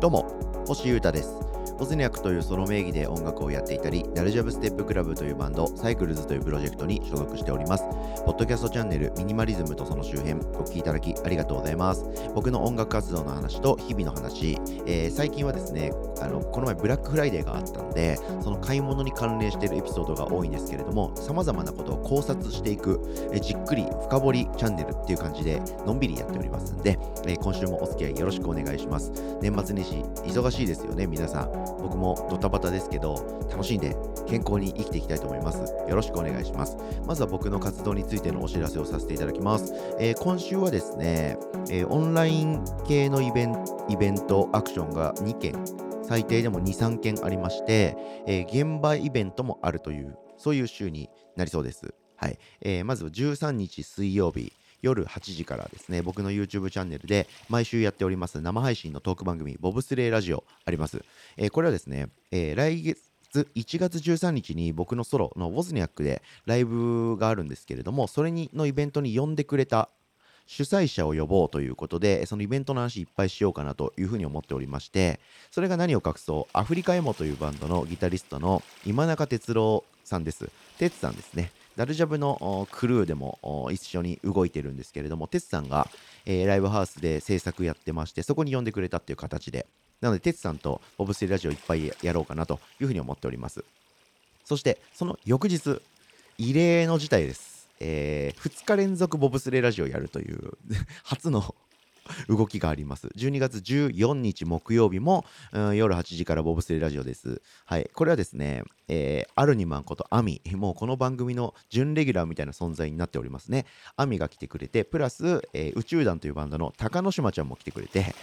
どうも星優太です。ボズニャクというソロ名義で音楽をやっていたり、ダルジャブステップクラブというバンド、サイクルズというプロジェクトに所属しております。ポッドキャストチャンネル、ミニマリズムとその周辺、お聴きいただきありがとうございます。僕の音楽活動の話と日々の話、えー、最近はですね、あのこの前ブラックフライデーがあったので、その買い物に関連しているエピソードが多いんですけれども、様々なことを考察していく、えー、じっくり深掘りチャンネルっていう感じで、のんびりやっておりますんで、えー、今週もお付き合いよろしくお願いします。年末年始、忙しいですよね、皆さん。僕もドタバタですけど、楽しんで健康に生きていきたいと思います。よろしくお願いします。まずは僕の活動についてのお知らせをさせていただきます。えー、今週はですね、えー、オンライン系のイベンイベント、アクションが2件、最低でも2、3件ありまして、えー、現場イベントもあるという、そういう週になりそうです。はい。えー、まず13日水曜日、夜8時からですね、僕の YouTube チャンネルで毎週やっております生配信のトーク番組、ボブスレーラジオあります。えー、これはですね、えー、来月、1月13日に僕のソロのウォズニャックでライブがあるんですけれども、それにのイベントに呼んでくれた主催者を呼ぼうということで、そのイベントの話いっぱいしようかなというふうに思っておりまして、それが何を隠そう、アフリカエモというバンドのギタリストの今中哲郎さんです。哲さんですね。ダルジャブのクルーでも一緒に動いてるんですけれども、テツさんが、えー、ライブハウスで制作やってまして、そこに呼んでくれたっていう形で、なので、テツさんとボブスリーラジオいっぱいやろうかなというふうに思っております。そして、その翌日、異例の事態です。えー、2日連続ボブスレラジオやるという 初の動きがあります。12月14日木曜日も、うん、夜8時からボブスレラジオです。はい。これはですね、えー、アルニマンことアミ、もうこの番組の準レギュラーみたいな存在になっておりますね。アミが来てくれて、プラス、えー、宇宙団というバンドの高野島ちゃんも来てくれて、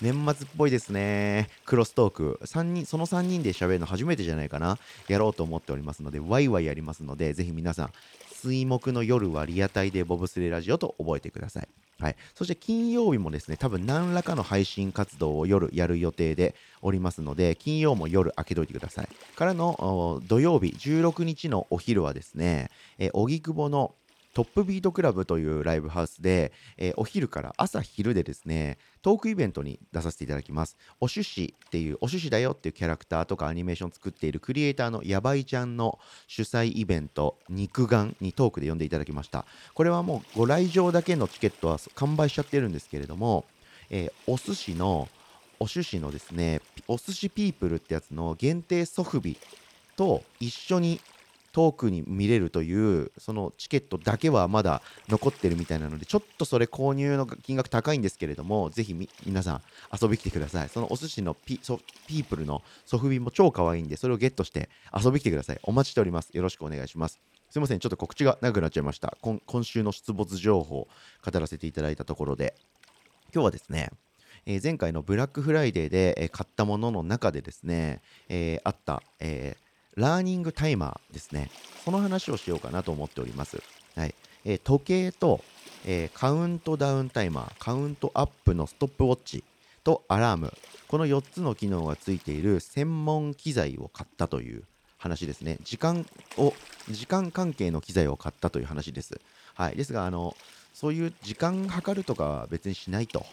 年末っぽいですね。クロストーク。3人、その3人で喋るの初めてじゃないかな。やろうと思っておりますので、ワイワイやりますので、ぜひ皆さん、水木の夜はリアタイでボブスレラジオと覚えてください。はい。そして金曜日もですね、多分何らかの配信活動を夜やる予定でおりますので、金曜も夜開けといてください。からの土曜日、16日のお昼はですね、え、荻窪のトップビートクラブというライブハウスで、えー、お昼から朝昼でですね、トークイベントに出させていただきます。おしゅしっていう、おしゅしだよっていうキャラクターとかアニメーション作っているクリエイターのやばいちゃんの主催イベント、肉眼にトークで呼んでいただきました。これはもうご来場だけのチケットは完売しちゃってるんですけれども、えー、お寿司の、お寿司のですね、お寿司ピープルってやつの限定ソフビと一緒に遠くに見れるというそのチケットだけはまだ残ってるみたいなのでちょっとそれ購入の金額高いんですけれどもぜひ皆さん遊び来てください。そのお寿司のピソピープルのソフビも超可愛いんでそれをゲットして遊び来てください。お待ちしております。よろしくお願いします。すいません。ちょっと告知が長くなっちゃいました。今週の出没情報を語らせていただいたところで。今日はですねえ、前回のブラックフライデーで、え、買ったものの中でですね、えー、あった、えラーニングタイマーですね。その話をしようかなと思っております。はい。えー、時計と、えー、カウントダウンタイマー、カウントアップのストップウォッチとアラーム、この4つの機能がついている専門機材を買ったという話ですね。時間を、時間関係の機材を買ったという話です。はい。ですが、あの、そういう時間計るとかは別にしないと。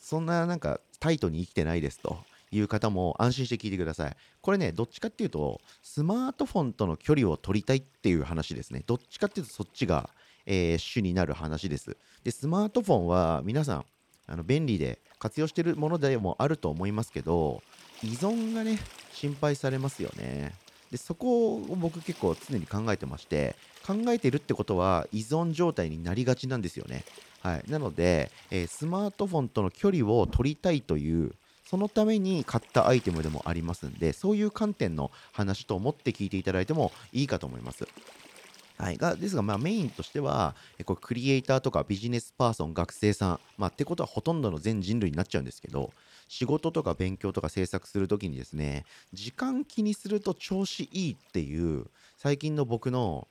そんななんかタイトに生きてないですと。いう方も安心して聞いてください。これね、どっちかっていうと、スマートフォンとの距離を取りたいっていう話ですね。どっちかっていうと、そっちが、えー、主になる話です。で、スマートフォンは皆さん、あの便利で活用してるものでもあると思いますけど、依存がね、心配されますよね。で、そこを僕結構常に考えてまして、考えてるってことは依存状態になりがちなんですよね。はい。なので、えー、スマートフォンとの距離を取りたいというそのために買ったアイテムでもありますんで、そういう観点の話と思って聞いていただいてもいいかと思います。はい、がですが、まあ、メインとしては、これクリエイターとかビジネスパーソン、学生さん、まあ、ってことはほとんどの全人類になっちゃうんですけど、仕事とか勉強とか制作するときにですね、時間気にすると調子いいっていう、最近の僕の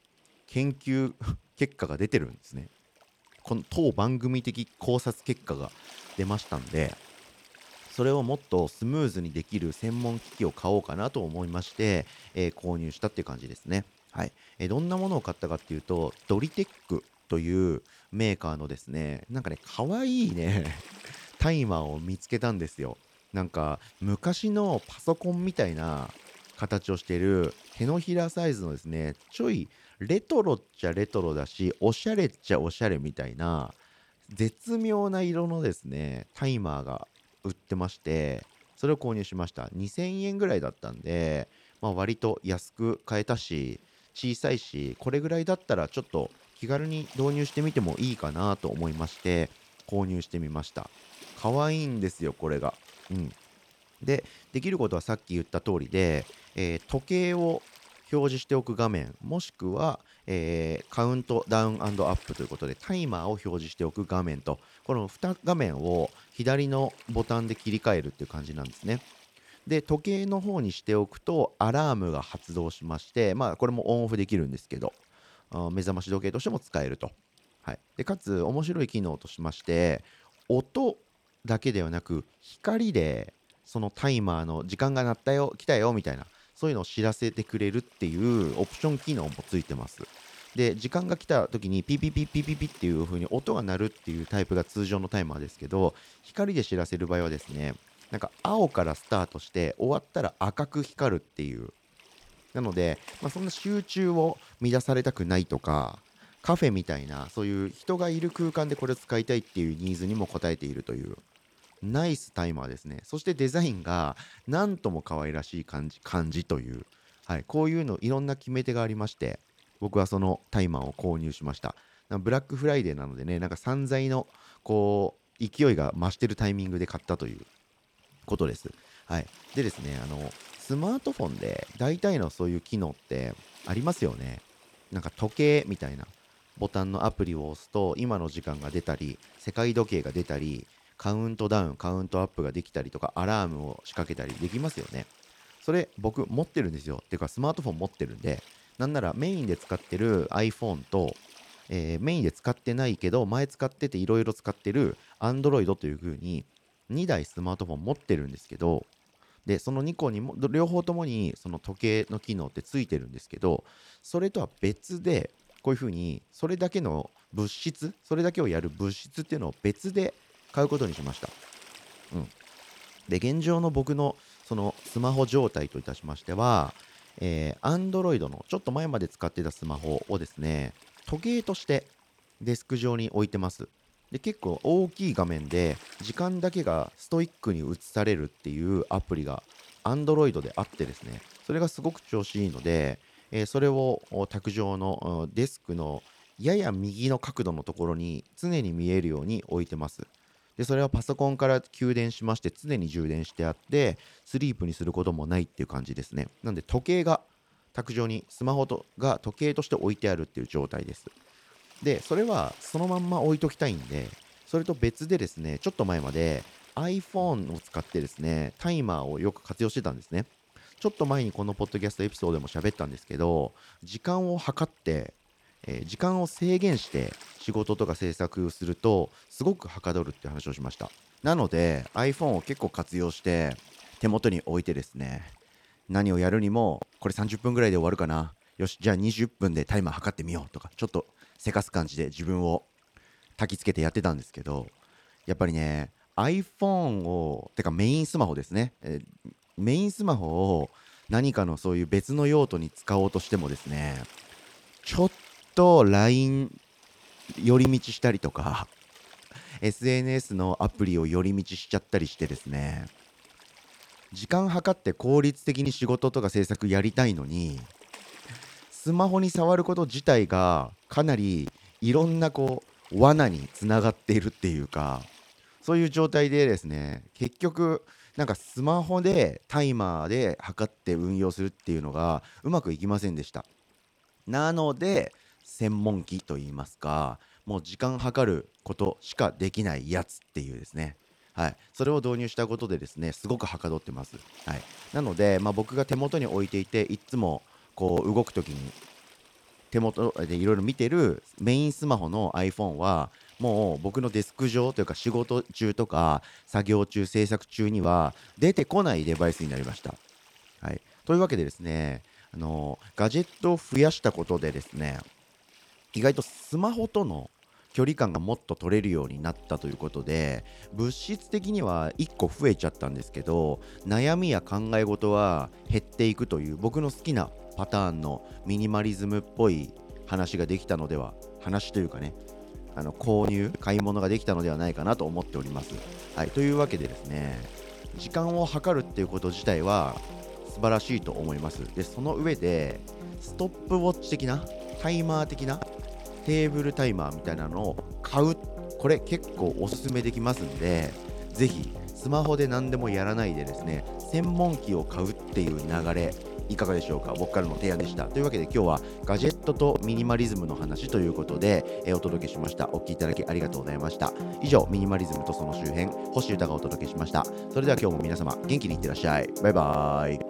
研究 結果が出てるんですね。この当番組的考察結果が出ましたんで、それをもっとスムーズにできる専門機器を買おうかなと思いまして、えー、購入したっていう感じですね。はい。えー、どんなものを買ったかっていうと、ドリテックというメーカーのですね、なんかね、かわいいね、タイマーを見つけたんですよなんか昔のパソコンみたいな形をしてる手のひらサイズのですねちょいレトロっちゃレトロだしおしゃれっちゃおしゃれみたいな絶妙な色のですねタイマーが売ってましてそれを購入しました。2000円ぐらいだったんで、まあ、割と安く買えたし小さいしこれぐらいだったらちょっと気軽に導入してみてもいいかなと思いまして購入してみました。可愛いんですよこれが。うん。でできることはさっき言った通りで、えー、時計を表示しておく画面もしくは、えー、カウントダウンアップということでタイマーを表示しておく画面とこの2画面を左のボタンで切り替えるっていう感じなんですね。で時計の方にしておくとアラームが発動しましてまあこれもオンオフできるんですけど目覚まし時計としても使えると、はい、でかつ面白い機能としまして音だけではなく光でそのタイマーの時間が鳴ったよ来たよみたいなそういうのを知らせてくれるっていうオプション機能もついてます。で、時間が来た時にピピピピピピっていう風に音が鳴るっていうタイプが通常のタイマーですけど、光で知らせる場合はですね、なんか青からスタートして終わったら赤く光るっていう。なので、まあ、そんな集中を乱されたくないとか、カフェみたいなそういう人がいる空間でこれを使いたいっていうニーズにも応えているというナイスタイマーですね。そしてデザインがなんとも可愛らしい感じ、感じという、はい、こういうのいろんな決め手がありまして、僕はそのタイマーを購入しました。ブラックフライデーなのでね、なんか散財のこう勢いが増してるタイミングで買ったということです。はい。でですね、あの、スマートフォンで大体のそういう機能ってありますよね。なんか時計みたいなボタンのアプリを押すと今の時間が出たり、世界時計が出たり、カウントダウン、カウントアップができたりとか、アラームを仕掛けたりできますよね。それ僕持ってるんですよ。っていうかスマートフォン持ってるんで、なんならメインで使ってる iPhone と、えー、メインで使ってないけど、前使ってていろいろ使ってる Android という風に2台スマートフォン持ってるんですけど、で、その2個にも、両方ともにその時計の機能ってついてるんですけど、それとは別で、こういう風に、それだけの物質、それだけをやる物質っていうのを別で買うことにしました。うん。で、現状の僕のそのスマホ状態といたしましては、えー、Android のちょっと前まで使ってたスマホをですね、時計としてデスク上に置いてます。で、結構大きい画面で時間だけがストイックに映されるっていうアプリが Android であってですね、それがすごく調子いいので、えー、それを卓上のデスクのやや右の角度のところに常に見えるように置いてます。でそれはパソコンから給電しまして常に充電してあってスリープにすることもないっていう感じですね。なんで時計が卓上にスマホとが時計として置いてあるっていう状態です。でそれはそのまんま置いときたいんでそれと別でですねちょっと前まで iPhone を使ってですねタイマーをよく活用してたんですね。ちょっと前にこのポッドキャストエピソードでも喋ったんですけど時間を計ってえー、時間を制限して仕事とか制作をするとすごくはかどるって話をしました。なので iPhone を結構活用して手元に置いてですね何をやるにもこれ30分ぐらいで終わるかな。よしじゃあ20分でタイマー測ってみようとかちょっとせかす感じで自分を焚きつけてやってたんですけどやっぱりね iPhone をてかメインスマホですね、えー、メインスマホを何かのそういう別の用途に使おうとしてもですねちょっと LINE 寄り道したりとか SNS のアプリを寄り道しちゃったりしてですね。時間計って効率的に仕事とか制作やりたいのにスマホに触ること自体がかなりいろんなこう罠につながっているっていうかそういう状態でですね結局なんかスマホでタイマーで測って運用するっていうのがうまくいきませんでした。なので専門機といいますかもう時間計ることしかできないやつっていうですね。はい、それを導入したことでですねすごくはかどってます、はい、なので、まあ、僕が手元に置いていていつもこう動く時に手元でいろいろ見てるメインスマホの iPhone はもう僕のデスク上というか仕事中とか作業中制作中には出てこないデバイスになりました、はい、というわけでですねあのガジェットを増やしたことでですね意外とスマホとの距離感がもっと取れるようになったということで物質的には1個増えちゃったんですけど悩みや考え事は減っていくという僕の好きなパターンのミニマリズムっぽい話ができたのでは話というかねあの購入買い物ができたのではないかなと思っております。はい、というわけでですね時間を計るっていうこと自体は素晴らしいと思います。でその上でストップウォッチ的なタイマー的なテーブルタイマーみたいなのを買う。これ結構おすすめできますんでぜひスマホで何でもやらないでですね専門機を買うっていう流れいかがでしょうか？僕からの提案でした。というわけで今日はガジェットとミニマリズムの話ということで、えお届けしました。お聴きいただきありがとうございました。以上ミニマリズムとその周辺星歌がお届けしました。それでは今日も皆様元気にいってらっしゃい。バイバーイ。